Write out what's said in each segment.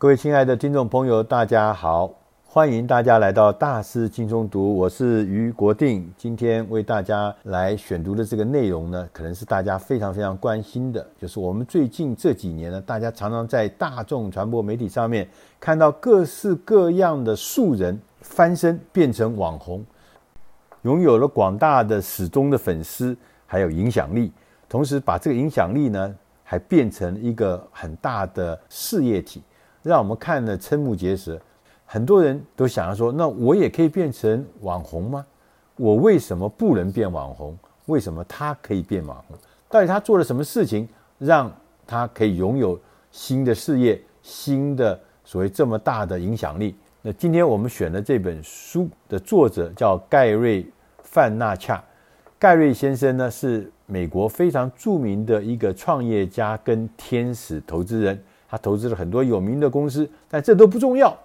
各位亲爱的听众朋友，大家好，欢迎大家来到大师轻松读，我是于国定。今天为大家来选读的这个内容呢，可能是大家非常非常关心的，就是我们最近这几年呢，大家常常在大众传播媒体上面看到各式各样的素人翻身变成网红，拥有了广大的死忠的粉丝，还有影响力，同时把这个影响力呢，还变成一个很大的事业体。让我们看了瞠目结舌，很多人都想要说：那我也可以变成网红吗？我为什么不能变网红？为什么他可以变网红？到底他做了什么事情，让他可以拥有新的事业、新的所谓这么大的影响力？那今天我们选的这本书的作者叫盖瑞·范纳恰。盖瑞先生呢，是美国非常著名的一个创业家跟天使投资人。他投资了很多有名的公司，但这都不重要。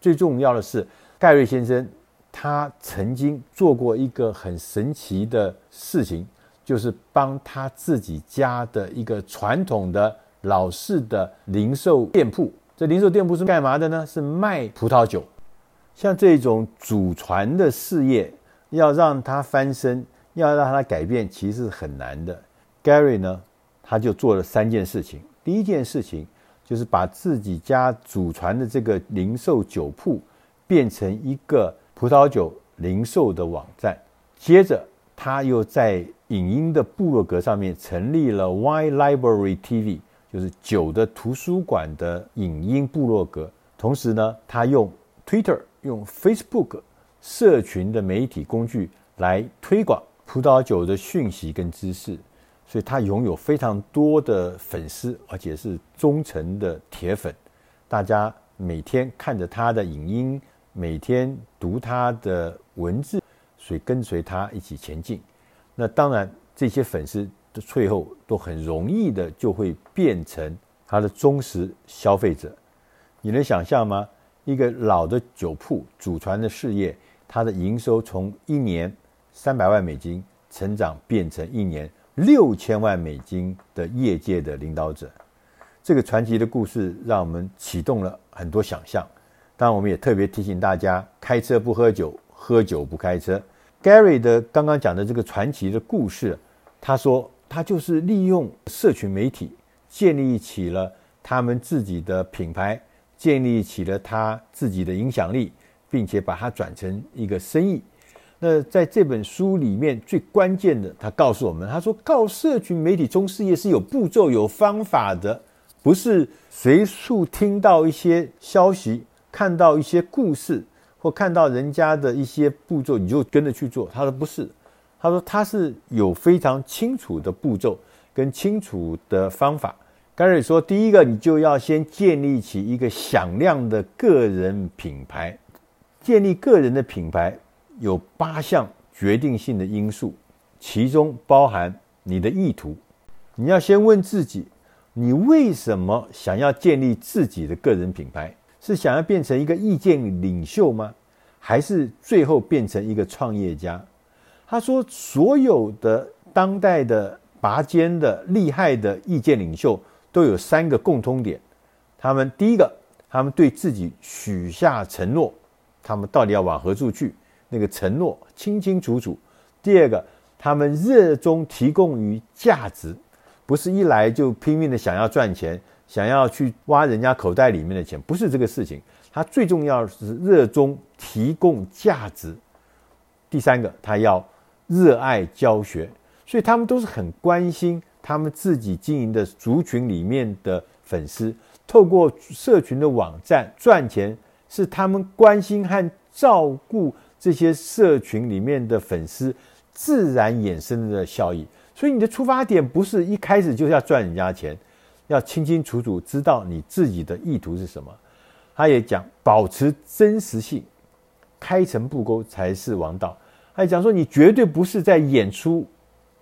最重要的是，盖瑞先生他曾经做过一个很神奇的事情，就是帮他自己家的一个传统的老式的零售店铺。这零售店铺是干嘛的呢？是卖葡萄酒。像这种祖传的事业，要让他翻身，要让他改变，其实是很难的。Gary 呢，他就做了三件事情。第一件事情。就是把自己家祖传的这个零售酒铺变成一个葡萄酒零售的网站，接着他又在影音的部落格上面成立了 Wine Library TV，就是酒的图书馆的影音部落格。同时呢，他用 Twitter、用 Facebook 社群的媒体工具来推广葡萄酒的讯息跟知识。所以他拥有非常多的粉丝，而且是忠诚的铁粉。大家每天看着他的影音，每天读他的文字，所以跟随他一起前进。那当然，这些粉丝的最后都很容易的就会变成他的忠实消费者。你能想象吗？一个老的酒铺，祖传的事业，它的营收从一年三百万美金成长变成一年。六千万美金的业界的领导者，这个传奇的故事让我们启动了很多想象。当然，我们也特别提醒大家：开车不喝酒，喝酒不开车。Gary 的刚刚讲的这个传奇的故事，他说他就是利用社群媒体建立起了他们自己的品牌，建立起了他自己的影响力，并且把它转成一个生意。那在这本书里面最关键的，他告诉我们，他说，告社群媒体中事业是有步骤、有方法的，不是随处听到一些消息、看到一些故事或看到人家的一些步骤，你就跟着去做。他说不是，他说他是有非常清楚的步骤跟清楚的方法。盖瑞说，第一个，你就要先建立起一个响亮的个人品牌，建立个人的品牌。有八项决定性的因素，其中包含你的意图。你要先问自己，你为什么想要建立自己的个人品牌？是想要变成一个意见领袖吗？还是最后变成一个创业家？他说，所有的当代的拔尖的厉害的意见领袖都有三个共通点：他们第一个，他们对自己许下承诺，他们到底要往何处去？那个承诺清清楚楚。第二个，他们热衷提供于价值，不是一来就拼命的想要赚钱，想要去挖人家口袋里面的钱，不是这个事情。他最重要的是热衷提供价值。第三个，他要热爱教学，所以他们都是很关心他们自己经营的族群里面的粉丝，透过社群的网站赚钱，是他们关心和照顾。这些社群里面的粉丝自然衍生的效益，所以你的出发点不是一开始就是要赚人家钱，要清清楚楚知道你自己的意图是什么。他也讲保持真实性，开诚布公才是王道。他也讲说你绝对不是在演出，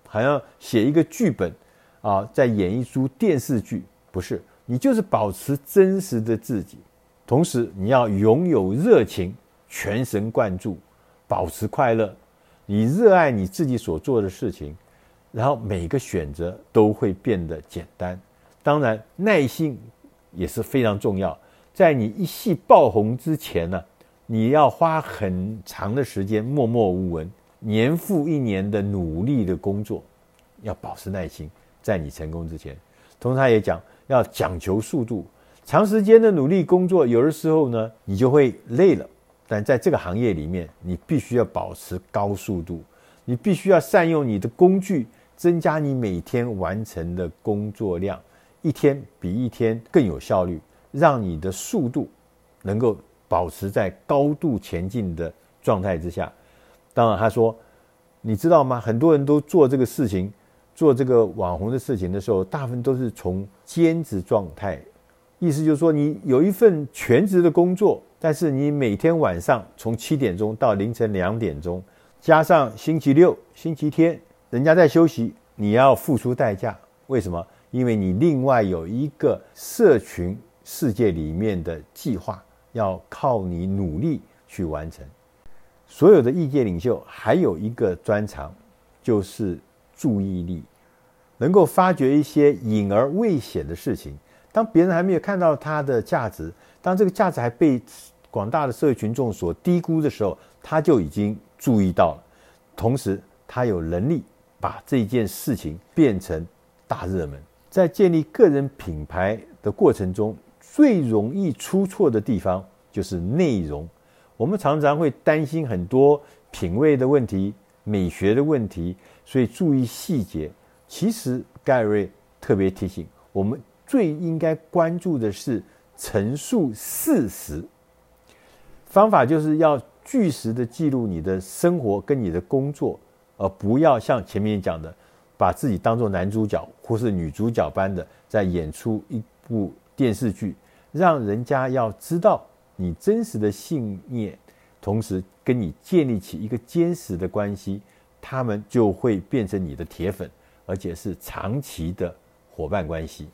好像写一个剧本啊，在演一出电视剧，不是，你就是保持真实的自己，同时你要拥有热情，全神贯注。保持快乐，你热爱你自己所做的事情，然后每个选择都会变得简单。当然，耐心也是非常重要。在你一夕爆红之前呢，你要花很长的时间默默无闻，年复一年的努力的工作，要保持耐心，在你成功之前。同时，他也讲要讲求速度，长时间的努力工作，有的时候呢，你就会累了。但在这个行业里面，你必须要保持高速度，你必须要善用你的工具，增加你每天完成的工作量，一天比一天更有效率，让你的速度能够保持在高度前进的状态之下。当然，他说，你知道吗？很多人都做这个事情，做这个网红的事情的时候，大部分都是从兼职状态，意思就是说，你有一份全职的工作。但是你每天晚上从七点钟到凌晨两点钟，加上星期六、星期天，人家在休息，你要付出代价。为什么？因为你另外有一个社群世界里面的计划，要靠你努力去完成。所有的意见领袖还有一个专长，就是注意力，能够发掘一些隐而未显的事情。当别人还没有看到它的价值，当这个价值还被广大的社会群众所低估的时候，他就已经注意到了。同时，他有能力把这件事情变成大热门。在建立个人品牌的过程中，最容易出错的地方就是内容。我们常常会担心很多品味的问题、美学的问题，所以注意细节。其实盖瑞特别提醒我们。最应该关注的是陈述事实，方法就是要据实的记录你的生活跟你的工作，而不要像前面讲的，把自己当做男主角或是女主角般的在演出一部电视剧，让人家要知道你真实的信念，同时跟你建立起一个坚实的关系，他们就会变成你的铁粉，而且是长期的伙伴关系。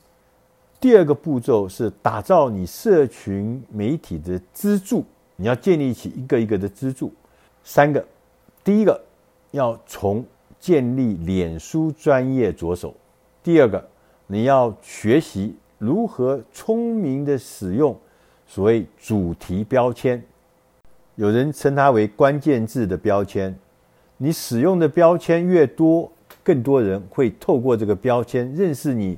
第二个步骤是打造你社群媒体的支柱，你要建立起一个一个的支柱。三个，第一个要从建立脸书专业着手；第二个，你要学习如何聪明的使用所谓主题标签，有人称它为关键字的标签。你使用的标签越多，更多人会透过这个标签认识你。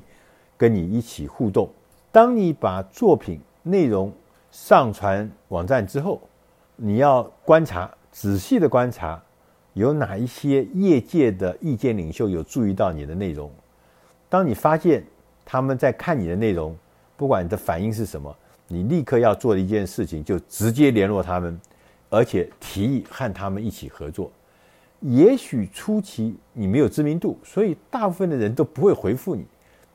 跟你一起互动。当你把作品内容上传网站之后，你要观察，仔细的观察，有哪一些业界的意见领袖有注意到你的内容。当你发现他们在看你的内容，不管你的反应是什么，你立刻要做的一件事情，就直接联络他们，而且提议和他们一起合作。也许初期你没有知名度，所以大部分的人都不会回复你。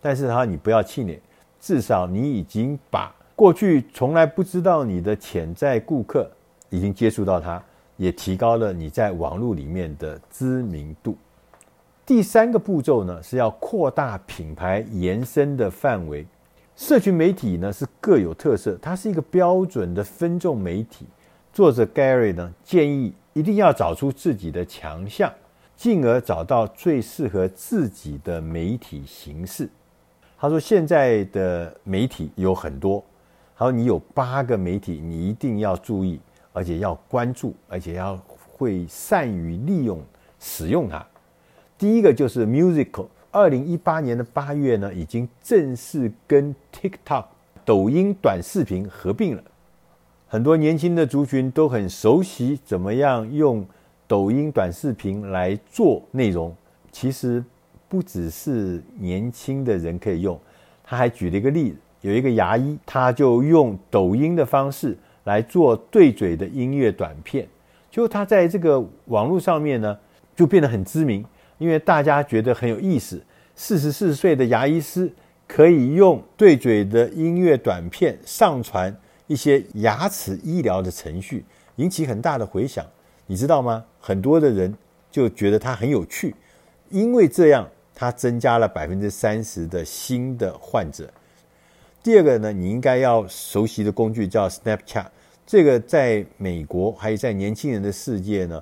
但是哈，你不要气馁，至少你已经把过去从来不知道你的潜在顾客已经接触到他，也提高了你在网络里面的知名度。第三个步骤呢，是要扩大品牌延伸的范围。社群媒体呢是各有特色，它是一个标准的分众媒体。作者 Gary 呢建议一定要找出自己的强项，进而找到最适合自己的媒体形式。他说：“现在的媒体有很多，他说你有八个媒体，你一定要注意，而且要关注，而且要会善于利用使用它。第一个就是 Musical，二零一八年的八月呢，已经正式跟 TikTok 抖音短视频合并了。很多年轻的族群都很熟悉怎么样用抖音短视频来做内容，其实。”不只是年轻的人可以用，他还举了一个例子，有一个牙医，他就用抖音的方式来做对嘴的音乐短片，就他在这个网络上面呢，就变得很知名，因为大家觉得很有意思。四十四岁的牙医师可以用对嘴的音乐短片上传一些牙齿医疗的程序，引起很大的回响，你知道吗？很多的人就觉得他很有趣，因为这样。它增加了百分之三十的新的患者。第二个呢，你应该要熟悉的工具叫 Snapchat，这个在美国还有在年轻人的世界呢，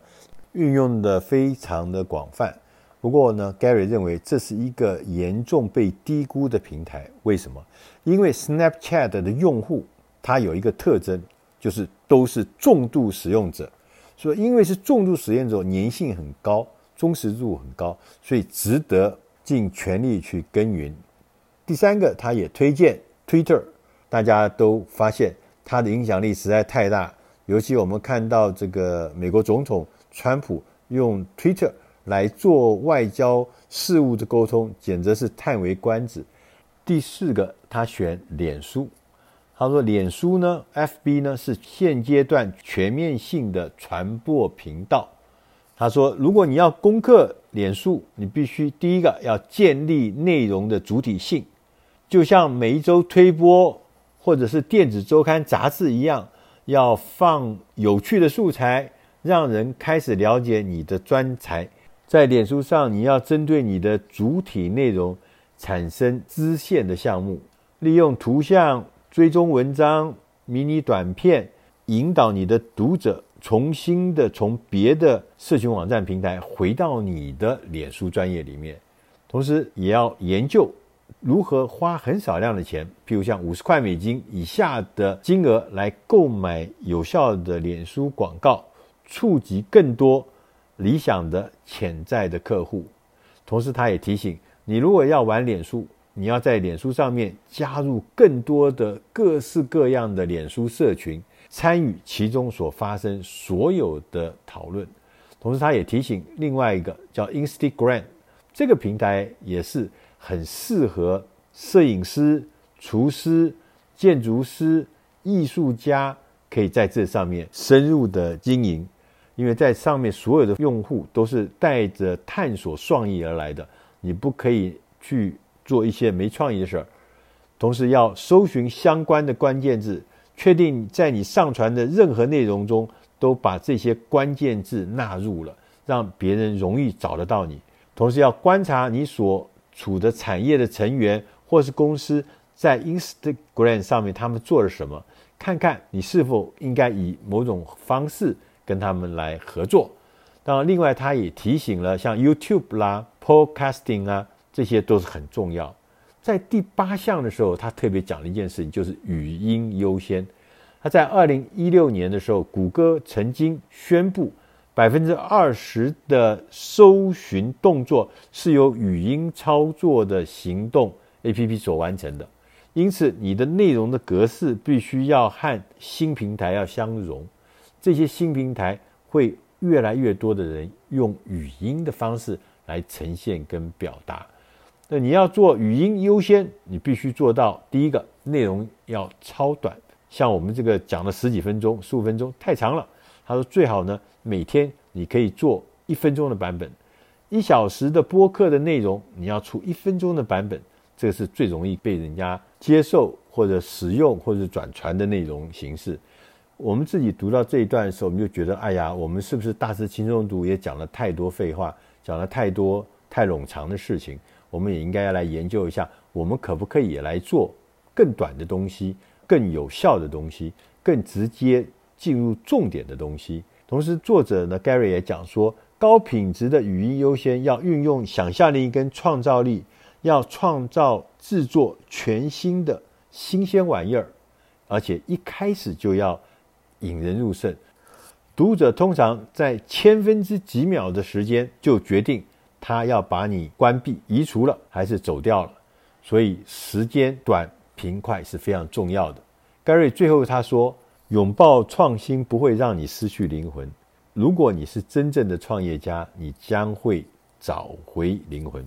运用的非常的广泛。不过呢，Gary 认为这是一个严重被低估的平台。为什么？因为 Snapchat 的用户它有一个特征，就是都是重度使用者。所以因为是重度使用者，粘性很高，忠实度很高，所以值得尽全力去耕耘。第三个，他也推荐 Twitter，大家都发现它的影响力实在太大，尤其我们看到这个美国总统川普用 Twitter 来做外交事务的沟通，简直是叹为观止。第四个，他选脸书。他说：“脸书呢，FB 呢是现阶段全面性的传播频道。”他说：“如果你要攻克脸书，你必须第一个要建立内容的主体性，就像每一周推播或者是电子周刊杂志一样，要放有趣的素材，让人开始了解你的专才。在脸书上，你要针对你的主体内容产生支线的项目，利用图像。”追踪文章、迷你短片，引导你的读者重新的从别的社群网站平台回到你的脸书专业里面。同时，也要研究如何花很少量的钱，譬如像五十块美金以下的金额来购买有效的脸书广告，触及更多理想的潜在的客户。同时，他也提醒你，如果要玩脸书。你要在脸书上面加入更多的各式各样的脸书社群，参与其中所发生所有的讨论。同时，他也提醒另外一个叫 Instagram 这个平台也是很适合摄影师、厨师、建筑师、艺术家可以在这上面深入的经营，因为在上面所有的用户都是带着探索创意而来的，你不可以去。做一些没创意的事儿，同时要搜寻相关的关键字，确定在你上传的任何内容中都把这些关键字纳入了，让别人容易找得到你。同时要观察你所处的产业的成员或是公司在 Instagram 上面他们做了什么，看看你是否应该以某种方式跟他们来合作。当然，另外他也提醒了像 YouTube 啦、Podcasting 啊。这些都是很重要。在第八项的时候，他特别讲了一件事情，就是语音优先。他在二零一六年的时候，谷歌曾经宣布，百分之二十的搜寻动作是由语音操作的行动 APP 所完成的。因此，你的内容的格式必须要和新平台要相融。这些新平台会越来越多的人用语音的方式来呈现跟表达。那你要做语音优先，你必须做到第一个内容要超短，像我们这个讲了十几分钟、十五分钟太长了。他说最好呢，每天你可以做一分钟的版本，一小时的播客的内容你要出一分钟的版本，这个是最容易被人家接受或者使用或者转传的内容形式。我们自己读到这一段的时候，我们就觉得，哎呀，我们是不是大师轻松读也讲了太多废话，讲了太多太冗长的事情？我们也应该要来研究一下，我们可不可以来做更短的东西、更有效的东西、更直接进入重点的东西。同时，作者呢，Gary 也讲说，高品质的语音优先要运用想象力跟创造力，要创造制作全新的新鲜玩意儿，而且一开始就要引人入胜。读者通常在千分之几秒的时间就决定。他要把你关闭、移除了，还是走掉了？所以时间短、平快是非常重要的。Gary 最后他说：“拥抱创新不会让你失去灵魂。如果你是真正的创业家，你将会找回灵魂。”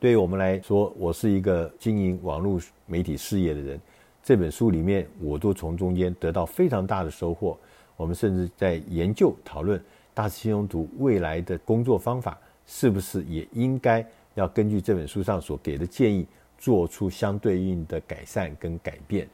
对于我们来说，我是一个经营网络媒体事业的人。这本书里面，我都从中间得到非常大的收获。我们甚至在研究讨论大师轻松读未来的工作方法。是不是也应该要根据这本书上所给的建议，做出相对应的改善跟改变？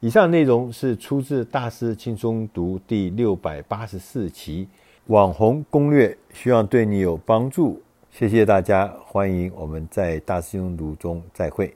以上内容是出自《大师轻松读》第六百八十四期网红攻略，希望对你有帮助。谢谢大家，欢迎我们在《大师轻松读》中再会。